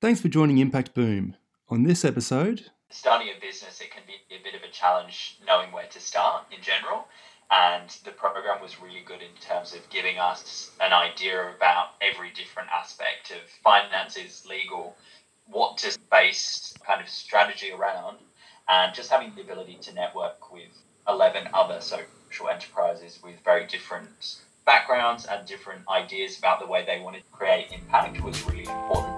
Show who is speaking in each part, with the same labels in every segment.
Speaker 1: Thanks for joining Impact Boom. On this episode,
Speaker 2: starting a business, it can be a bit of a challenge knowing where to start in general. And the program was really good in terms of giving us an idea about every different aspect of finances, legal, what to base kind of strategy around, and just having the ability to network with 11 other social enterprises with very different backgrounds and different ideas about the way they wanted to create impact was really important.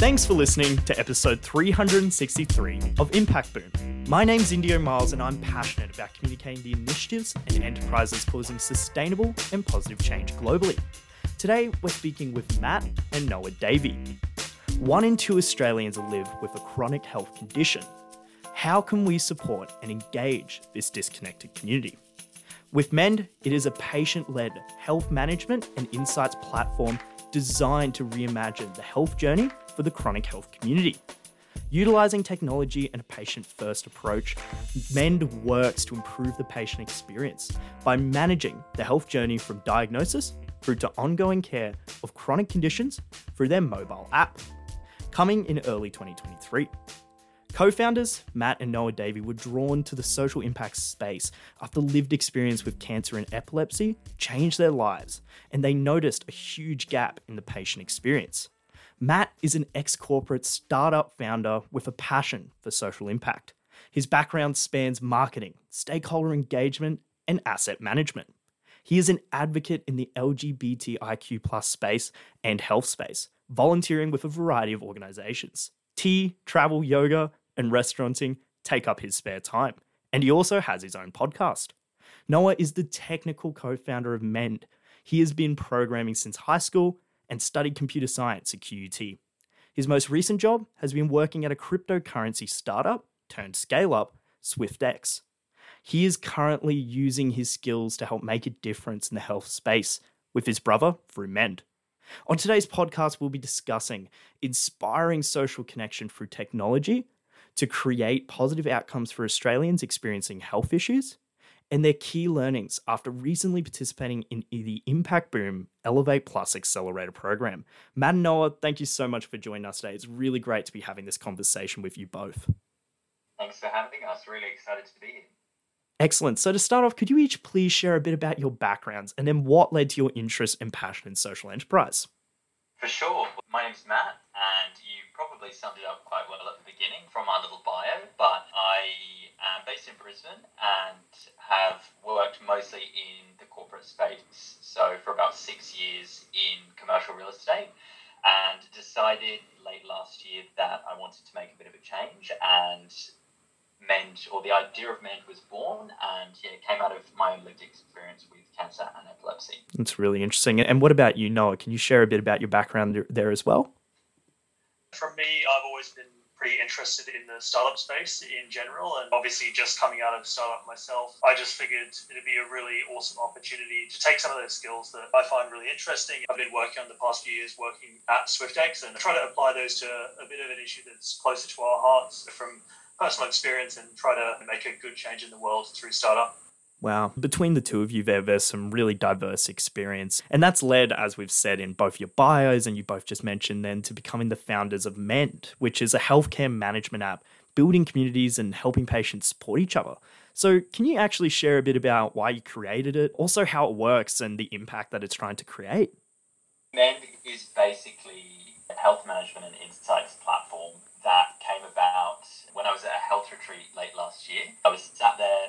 Speaker 3: Thanks for listening to episode 363 of Impact Boom. My name's Indio Miles, and I'm passionate about communicating the initiatives and enterprises causing sustainable and positive change globally. Today, we're speaking with Matt and Noah Davey. One in two Australians live with a chronic health condition how can we support and engage this disconnected community? With Mend, it is a patient led health management and insights platform designed to reimagine the health journey for the chronic health community. Utilizing technology and a patient first approach, Mend works to improve the patient experience by managing the health journey from diagnosis through to ongoing care of chronic conditions through their mobile app. Coming in early 2023. Co founders Matt and Noah Davey were drawn to the social impact space after lived experience with cancer and epilepsy changed their lives, and they noticed a huge gap in the patient experience. Matt is an ex corporate startup founder with a passion for social impact. His background spans marketing, stakeholder engagement, and asset management. He is an advocate in the LGBTIQ space and health space, volunteering with a variety of organizations. Tea, travel, yoga, and restauranting take up his spare time. And he also has his own podcast. Noah is the technical co founder of Mend. He has been programming since high school and studied computer science at QUT. His most recent job has been working at a cryptocurrency startup turned scale up, Swyftx. He is currently using his skills to help make a difference in the health space with his brother through Mend. On today's podcast, we'll be discussing inspiring social connection through technology to create positive outcomes for Australians experiencing health issues and their key learnings after recently participating in the Impact Boom Elevate Plus Accelerator program. Matt and Noah, thank you so much for joining us today. It's really great to be having this conversation with you both.
Speaker 2: Thanks for having us. Really excited to be here.
Speaker 3: Excellent. So, to start off, could you each please share a bit about your backgrounds and then what led to your interest and passion in social enterprise?
Speaker 2: For sure. My name's Matt, and you probably summed it up quite well at the beginning from our little bio. But I am based in Brisbane and have worked mostly in the corporate space. So, for about six years in commercial real estate, and decided late last year that I wanted to make a bit of a change and Mend, or the idea of Mend was born, and yeah, it came out of my own lived experience with cancer and epilepsy.
Speaker 3: That's really interesting. And what about you, Noah? Can you share a bit about your background there as well?
Speaker 4: For me, I've always been pretty interested in the startup space in general, and obviously just coming out of startup myself, I just figured it'd be a really awesome opportunity to take some of those skills that I find really interesting. I've been working on the past few years working at Swyftx and try to apply those to a bit of an issue that's closer to our hearts from personal experience and try to make a good change in the world through startup.
Speaker 3: Wow. Between the two of you there, there's some really diverse experience. And that's led, as we've said in both your bios and you both just mentioned then, to becoming the founders of Mend, which is a healthcare management app building communities and helping patients support each other. So, can you actually share a bit about why you created it, also how it works and the impact that it's trying to create?
Speaker 2: Mend is basically a health management and insights platform that came about when I was at a health retreat late last year. I was sat there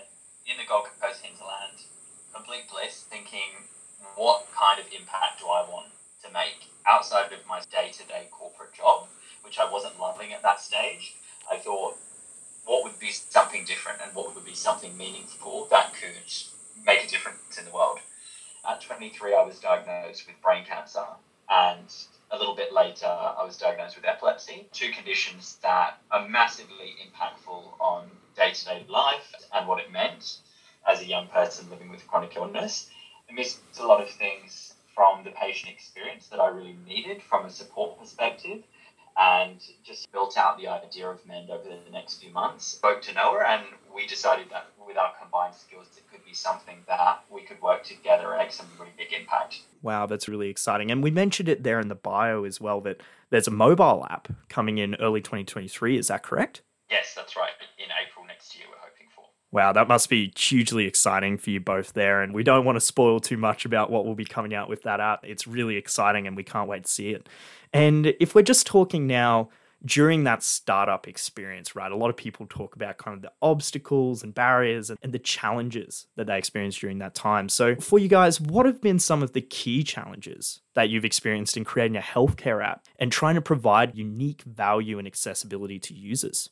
Speaker 2: in the Gold Coast hinterland, complete bliss, thinking, what kind of impact do I want to make outside of my day to day corporate job, which I wasn't loving at that stage? I thought, what would be something different and what would be something meaningful that could make a difference in the world? At 23, I was diagnosed with brain cancer, and a little bit later, I was diagnosed with epilepsy, two conditions that are massively impactful on day to day life and what it meant as a young person living with chronic illness. I missed a lot of things from the patient experience that I really needed from a support perspective and just built out the idea of Mend over the next few months. Spoke to Noah, and we decided that with our combined skills, it could be something that we could work together and make some really big impact.
Speaker 3: Wow, that's really exciting. And we mentioned it there in the bio as well that there's a mobile app coming in early 2023. Is that correct?
Speaker 2: Yes, that's right. In April next year, we're hoping for.
Speaker 3: Wow, that must be hugely exciting for you both there. And we don't want to spoil too much about what will be coming out with that app. It's really exciting and we can't wait to see it. And if we're just talking now during that startup experience, right, a lot of people talk about kind of the obstacles and barriers and, the challenges that they experienced during that time. So, for you guys, what have been some of the key challenges that you've experienced in creating a healthcare app and trying to provide unique value and accessibility to users?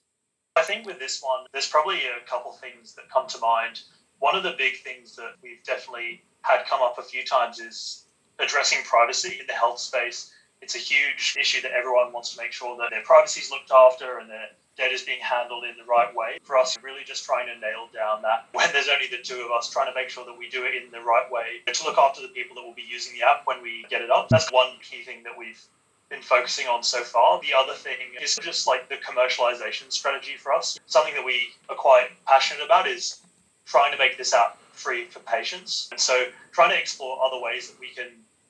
Speaker 4: I think with this one, there's probably a couple things that come to mind. One of the big things that we've definitely had come up a few times is addressing privacy in the health space it's a huge issue that everyone wants to make sure that their privacy is looked after and their data is being handled in the right way. For us, really just trying to nail down that when there's only the two of us, trying to make sure that we do it in the right way to look after the people that will be using the app when we get it up. That's one key thing that we've been focusing on so far. The other thing is just like the commercialization strategy for us. Something that we are quite passionate about is trying to make this app free for patients. And so trying to explore other ways that we can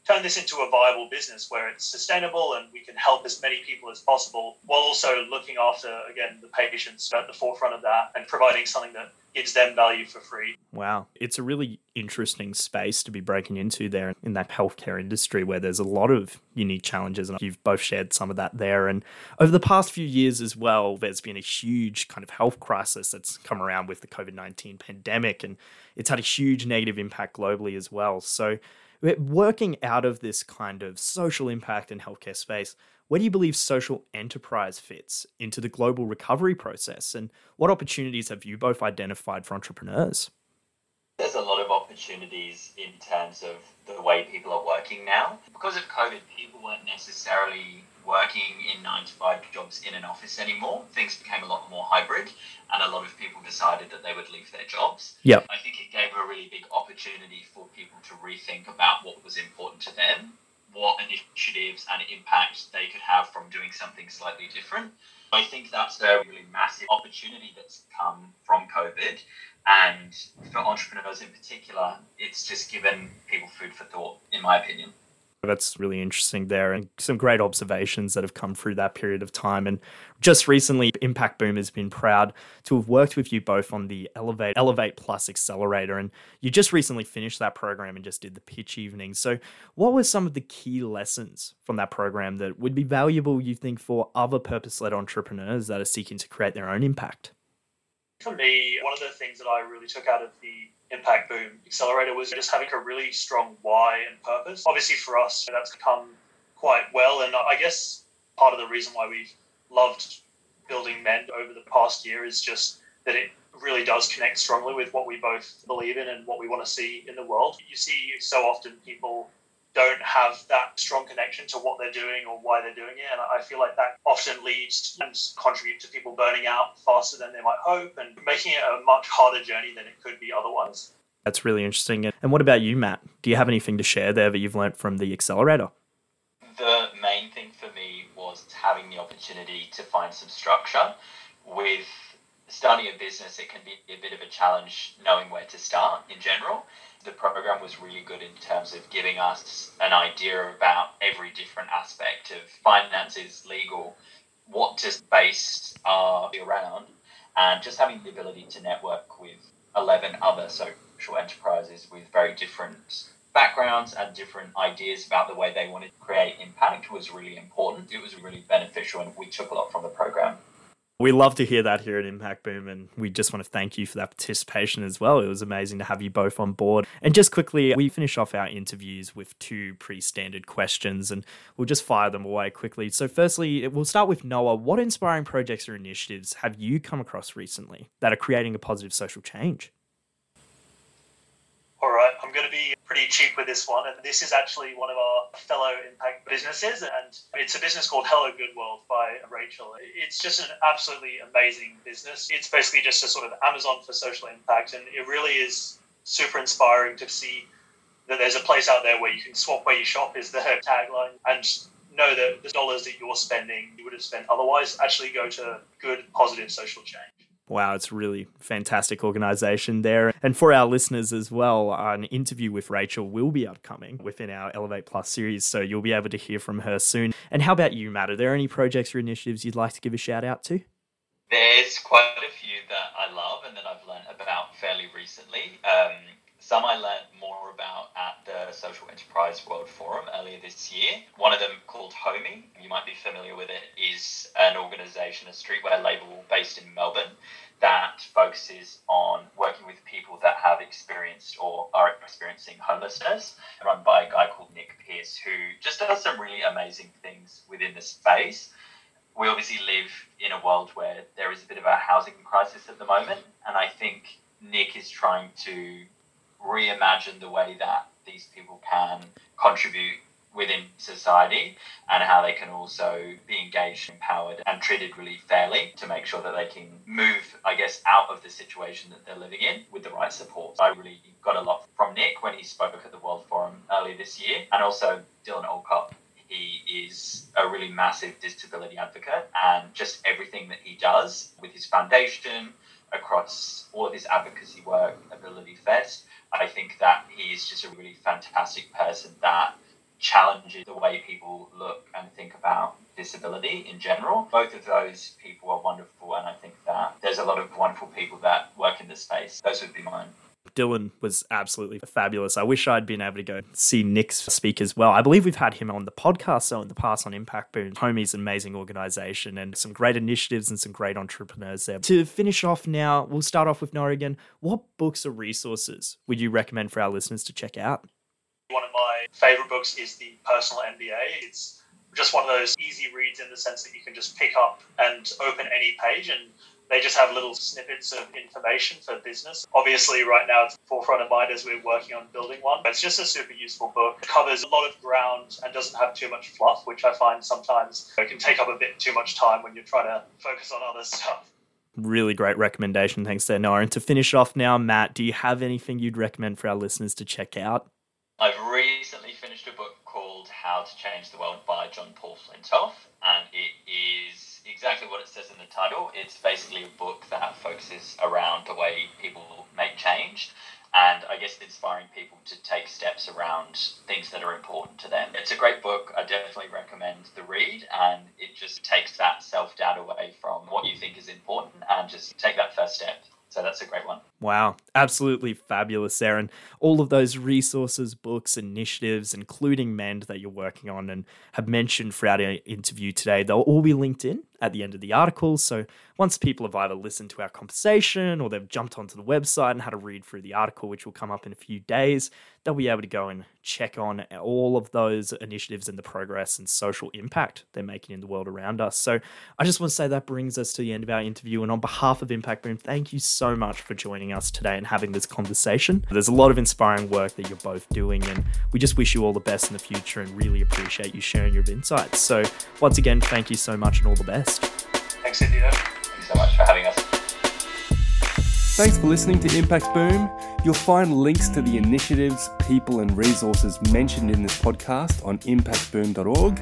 Speaker 4: turn this into a viable business where it's sustainable and we can help as many people as possible while also looking after again the patients at the forefront of that and providing something that gives them value for free.
Speaker 3: Wow. It's a really interesting space to be breaking into there in that healthcare industry where there's a lot of unique challenges. And you've both shared some of that there. And over the past few years as well, there's been a huge kind of health crisis that's come around with the COVID 19 pandemic. And it's had a huge negative impact globally as well. So working out of this kind of social impact and healthcare space, where do you believe social enterprise fits into the global recovery process? And what opportunities have you both identified for entrepreneurs?
Speaker 2: There's a lot of opportunities in terms of the way people are working now. Because of COVID, people weren't necessarily working in nine to five jobs in an office anymore. Things became a lot more hybrid, and a lot of people decided that they would leave their jobs.
Speaker 3: Yep.
Speaker 2: I think it gave a really big opportunity for people to rethink about what was important to them, what initiatives and impact they could have from doing something slightly different. I think that's a really massive opportunity that's come from COVID. And for entrepreneurs in particular, it's just given people food for thought, in my opinion.
Speaker 3: That's really interesting there, and some great observations that have come through that period of time. And just recently, Impact Boom has been proud to have worked with you both on the Elevate Elevate Plus Accelerator, and you just recently finished that program and just did the pitch evening. So, what were some of the key lessons from that program that would be valuable, you think, for other purpose-led entrepreneurs that are seeking to create their own impact?
Speaker 4: For me, one of the things that I really took out of the Impact Boom Accelerator was just having a really strong why and purpose. Obviously, for us, that's come quite well. And I guess part of the reason why we've loved building Mend over the past year is just that it really does connect strongly with what we both believe in and what we want to see in the world. You see so often people don't have that strong connection to what they're doing or why they're doing it. And I feel like that often leads and contribute to people burning out faster than they might hope and making it a much harder journey than it could be otherwise.
Speaker 3: That's really interesting. And what about you, Matt? Do you have anything to share there that you've learned from the accelerator?
Speaker 2: The main thing for me was having the opportunity to find some structure. With starting a business, it can be a bit of a challenge knowing where to start in general the program was really good in terms of giving us an idea about every different aspect of finances, legal, what to base are around, and just having the ability to network with 11 other social enterprises with very different backgrounds and different ideas about the way they wanted to create impact was really important. It was really beneficial, and we took a lot from the program.
Speaker 3: We love to hear that here at Impact Boom, and we just want to thank you for that participation as well. It was amazing to have you both on board. And just quickly, we finish off our interviews with two pre standard questions, and we'll just fire them away quickly. So, firstly, we'll start with Noah. What inspiring projects or initiatives have you come across recently that are creating a positive social change?
Speaker 4: All right, I'm going to be pretty cheap with this one. And this is actually one of our fellow impact businesses. And it's a business called Hello Good World by Rachel. It's just an absolutely amazing business. It's basically just a sort of Amazon for social impact. And it really is super inspiring to see that there's a place out there where you can swap where you shop, is the tagline. And know that the dollars that you're spending, you would have spent otherwise, actually go to good, positive social change.
Speaker 3: Wow, it's really fantastic organization there. And for our listeners as well, an interview with Rachel will be upcoming within our Elevate Plus series. So you'll be able to hear from her soon. And how about you, Matt? Are there any projects or initiatives you'd like to give a shout out to?
Speaker 2: There's quite a few that I love and that I've learned about fairly recently. Um, some I learned more about at the Social Enterprise World Forum earlier this year. One of them, called Homie, you might be familiar with it, is an organisation, a streetwear label based in Melbourne that focuses on working with people that have experienced or are experiencing homelessness, run by a guy called Nick Pearce, who just does some really amazing things within the space. We obviously live in a world where there is a bit of a housing crisis at the moment, and I think Nick is trying to reimagine the way that these people can contribute within society and how they can also be engaged, empowered, and treated really fairly to make sure that they can move, I guess, out of the situation that they're living in with the right support. I really got a lot from Nick when he spoke at the World Forum earlier this year, and also Dylan Alcott. He is a really massive disability advocate, and just everything that he does with his foundation, across all of his advocacy work, Ability Fest, I think that he is just a really fantastic person that challenges the way people look and think about disability in general. Both of those people are wonderful, and I think that there's a lot of wonderful people that work in this space. Those would be mine.
Speaker 3: Dylan was absolutely fabulous. I wish I'd been able to go see Nick speak as well. I believe we've had him on the podcast so in the past on Impact Boom. Homie's an amazing organization and some great initiatives and some great entrepreneurs there. To finish off now, we'll start off with Noah again. What books or resources would you recommend for our listeners to check out?
Speaker 4: One of my favorite books is The Personal MBA. It's just one of those easy reads in the sense that you can just pick up and open any page and they just have little snippets of information for business. Obviously, right now it's forefront of mind as we're working on building one. It's just a super useful book. It covers a lot of ground and doesn't have too much fluff, which I find sometimes it can take up a bit too much time when you're trying to focus on other stuff.
Speaker 3: Really great recommendation. Thanks there, Noah. And to finish off now, Matt, do you have anything you'd recommend for our listeners to check out?
Speaker 2: I've recently finished a book called How to Change the World by John Paul Flintoff, and it is exactly what it says in the title. It's basically a book that focuses around the way people make change and I guess inspiring people to take steps around things that are important to them. It's a great book. I definitely recommend the read, and it just takes that self doubt away from what you think is important and just take that first step. So that's a great one.
Speaker 3: Wow, absolutely fabulous, Aaron. All of those resources, books, initiatives, including Mend that you're working on and have mentioned throughout our interview today, they'll all be linked in at the end of the article. So once people have either listened to our conversation or they've jumped onto the website and had a read through the article, which will come up in a few days, they'll be able to go and check on all of those initiatives and the progress and social impact they're making in the world around us. So I just want to say that brings us to the end of our interview. And on behalf of Impact Boom, thank you so much for joining us today and having this conversation. There's a lot of inspiring work that you're both doing, and we just wish you all the best in the future and really appreciate you sharing your insights. So once again, thank you so much and all the best.
Speaker 4: Thanks, India.
Speaker 2: Thanks so much for having us.
Speaker 1: Thanks for listening to Impact Boom. You'll find links to the initiatives, people, and resources mentioned in this podcast on impactboom.org.